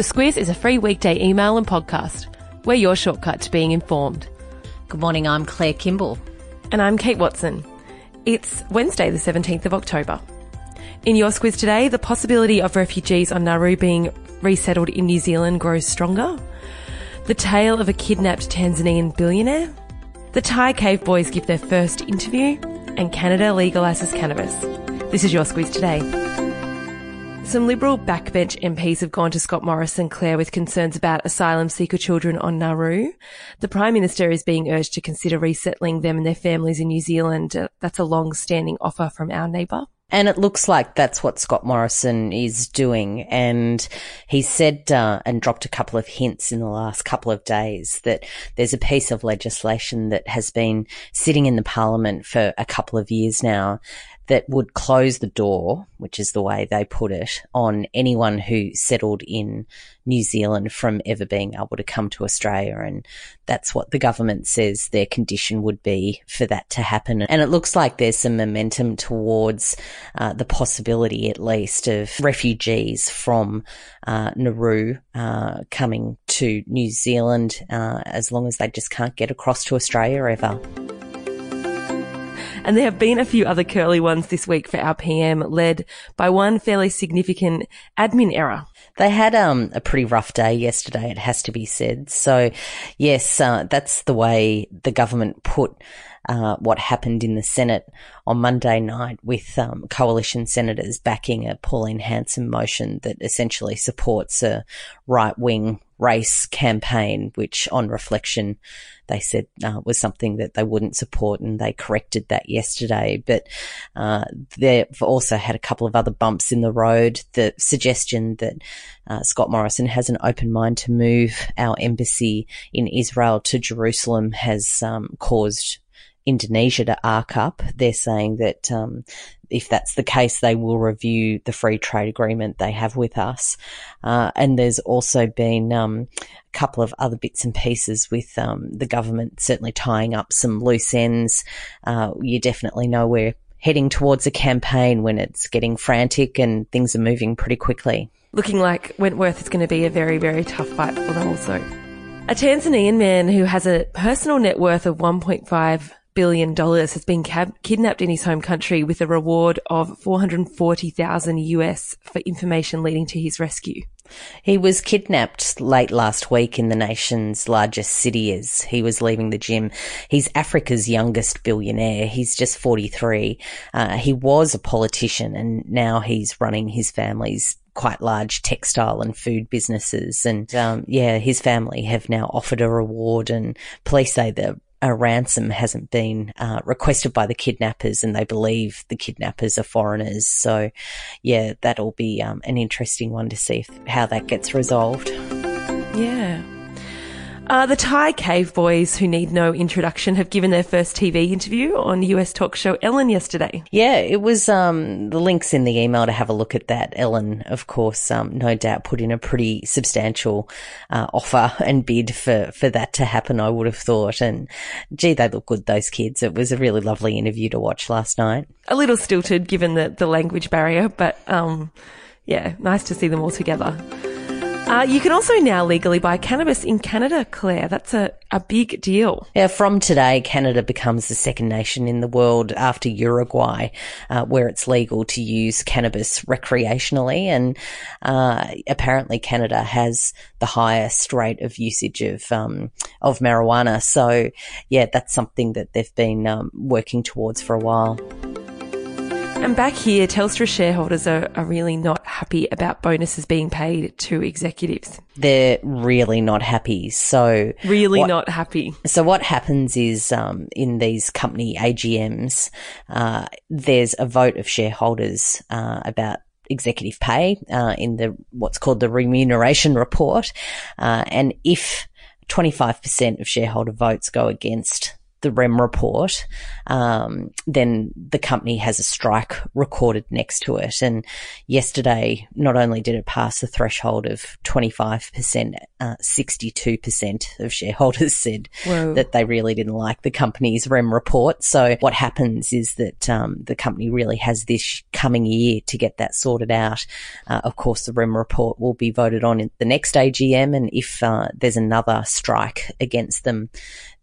The Squiz is a free weekday email and podcast. We're your shortcut to being informed. Good morning, I'm Claire Kimball. And I'm Kate Watson. It's Wednesday, the 17th of October. In your Squiz today, the possibility of refugees on Nauru being resettled in New Zealand grows stronger. The tale of a kidnapped Tanzanian billionaire. The Thai cave boys give their first interview. And Canada legalises cannabis. This is your Squiz today. Some Liberal backbench MPs have gone to Scott Morrison, Claire, with concerns about asylum seeker children on Nauru. The Prime Minister is being urged to consider resettling them and their families in New Zealand. Uh, that's a long-standing offer from our neighbour. And it looks like that's what Scott Morrison is doing. And he said uh, and dropped a couple of hints in the last couple of days that there's a piece of legislation that has been sitting in the parliament for a couple of years now that would close the door, which is the way they put it, on anyone who settled in New Zealand from ever being able to come to Australia. And that's what the government says their condition would be for that to happen. And it looks like there's some momentum towards uh, the possibility, at least, of refugees from uh, Nauru uh, coming to New Zealand uh, as long as they just can't get across to Australia ever. And there have been a few other curly ones this week for our PM, led by one fairly significant admin error. They had um, a pretty rough day yesterday, it has to be said. So, yes, uh, that's the way the government put uh, what happened in the Senate on Monday night with um, coalition senators backing a Pauline Hanson motion that essentially supports a right wing race campaign, which on reflection, they said uh, was something that they wouldn't support, and they corrected that yesterday. But uh, they've also had a couple of other bumps in the road. The suggestion that uh, Scott Morrison has an open mind to move our embassy in Israel to Jerusalem has um, caused Indonesia to arc up. They're saying that um, if that's the case, they will review the free trade agreement they have with us. Uh, and there's also been um, a couple of other bits and pieces with um, the government certainly tying up some loose ends. Uh, you definitely know we're heading towards a campaign when it's getting frantic and things are moving pretty quickly. Looking like Wentworth is going to be a very, very tough fight for them also. A Tanzanian man who has a personal net worth of 1.5 billion dollars has been cab- kidnapped in his home country with a reward of 440,000 US for information leading to his rescue. He was kidnapped late last week in the nation's largest city as he was leaving the gym. He's Africa's youngest billionaire. He's just 43. Uh, he was a politician and now he's running his family's quite large textile and food businesses. And um, yeah, his family have now offered a reward, and police say the a ransom hasn't been uh, requested by the kidnappers and they believe the kidnappers are foreigners. So, yeah, that'll be um, an interesting one to see if, how that gets resolved. Yeah. Uh, the Thai cave boys who need no introduction have given their first TV interview on US talk show Ellen yesterday. Yeah, it was um, the links in the email to have a look at that. Ellen, of course, um, no doubt put in a pretty substantial uh, offer and bid for, for that to happen, I would have thought. And gee, they look good, those kids. It was a really lovely interview to watch last night. A little stilted given the, the language barrier, but um, yeah, nice to see them all together. Uh, you can also now legally buy cannabis in Canada, Claire. That's a, a big deal. Yeah, from today, Canada becomes the second nation in the world after Uruguay, uh, where it's legal to use cannabis recreationally. And uh, apparently, Canada has the highest rate of usage of um, of marijuana. So, yeah, that's something that they've been um, working towards for a while. And back here, Telstra shareholders are, are really not happy about bonuses being paid to executives. They're really not happy. So really what, not happy. So what happens is um, in these company AGMs, uh, there's a vote of shareholders uh, about executive pay uh, in the what's called the remuneration report, uh, and if 25% of shareholder votes go against the REM report, um, then the company has a strike recorded next to it. And yesterday, not only did it pass the threshold of 25%, uh, 62% of shareholders said Whoa. that they really didn't like the company's REM report. So what happens is that um, the company really has this coming year to get that sorted out. Uh, of course, the REM report will be voted on in the next AGM. And if uh, there's another strike against them,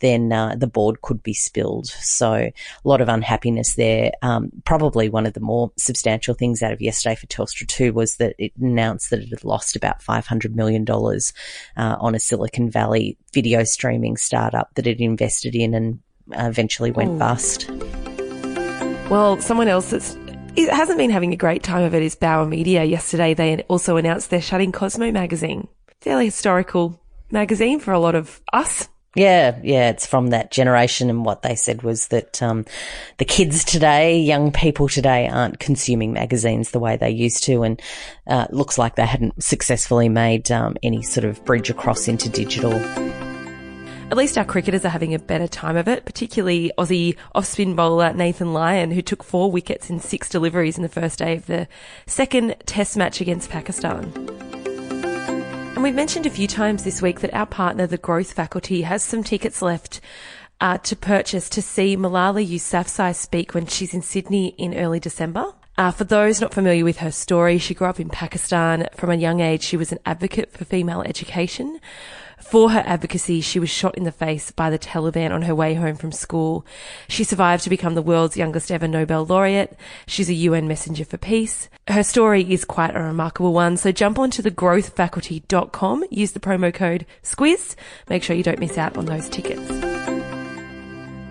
then uh, the board could be spilled. So a lot of unhappiness there. Um, probably one of the more substantial things out of yesterday for Telstra 2 was that it announced that it had lost about $500 million uh, on a Silicon Valley video streaming startup that it invested in and eventually went Ooh. bust. Well, someone else that's it hasn't been having a great time of it is Bauer Media. Yesterday, they also announced they're shutting Cosmo magazine. Fairly historical magazine for a lot of us. Yeah, yeah, it's from that generation, and what they said was that um, the kids today, young people today, aren't consuming magazines the way they used to, and uh, looks like they hadn't successfully made um, any sort of bridge across into digital. At least our cricketers are having a better time of it, particularly Aussie off spin bowler Nathan Lyon, who took four wickets in six deliveries in the first day of the second Test match against Pakistan. We've mentioned a few times this week that our partner, the Growth Faculty, has some tickets left uh, to purchase to see Malala Yousafzai speak when she's in Sydney in early December. Uh, for those not familiar with her story, she grew up in Pakistan. From a young age, she was an advocate for female education. For her advocacy, she was shot in the face by the Taliban on her way home from school. She survived to become the world's youngest ever Nobel laureate. She's a UN messenger for peace. Her story is quite a remarkable one, so jump onto thegrowthfaculty.com, use the promo code SQUIZ, make sure you don't miss out on those tickets.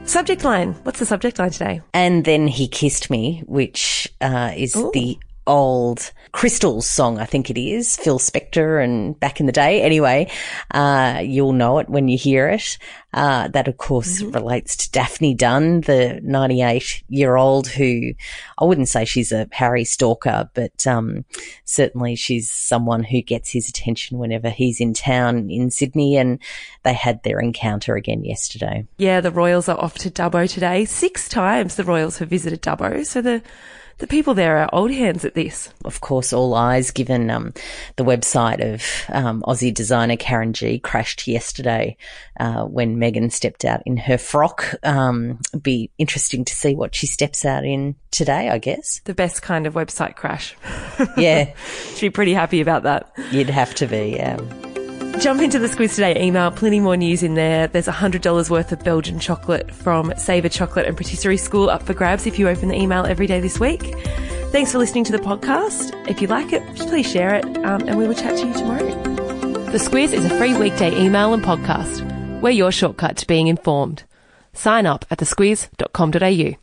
Subject line. What's the subject line today? And then he kissed me, which uh, is Ooh. the old Crystals song, I think it is, Phil Spector and back in the day. Anyway, uh, you'll know it when you hear it. Uh, that of course mm-hmm. relates to Daphne Dunn, the 98 year old who I wouldn't say she's a Harry stalker, but, um, certainly she's someone who gets his attention whenever he's in town in Sydney and they had their encounter again yesterday. Yeah, the Royals are off to Dubbo today. Six times the Royals have visited Dubbo. So the, the people there are old hands at this. Of course, all eyes given um, the website of um, Aussie designer Karen Gee crashed yesterday uh, when Meghan stepped out in her frock. Um, be interesting to see what she steps out in today, I guess. The best kind of website crash. Yeah. She'd be pretty happy about that. You'd have to be, yeah. Jump into the Squiz Today email, plenty more news in there. There's $100 worth of Belgian chocolate from Savour Chocolate and Patisserie School up for grabs if you open the email every day this week. Thanks for listening to the podcast. If you like it, please share it, um, and we will chat to you tomorrow. The Squiz is a free weekday email and podcast. We're your shortcut to being informed. Sign up at thesquiz.com.au.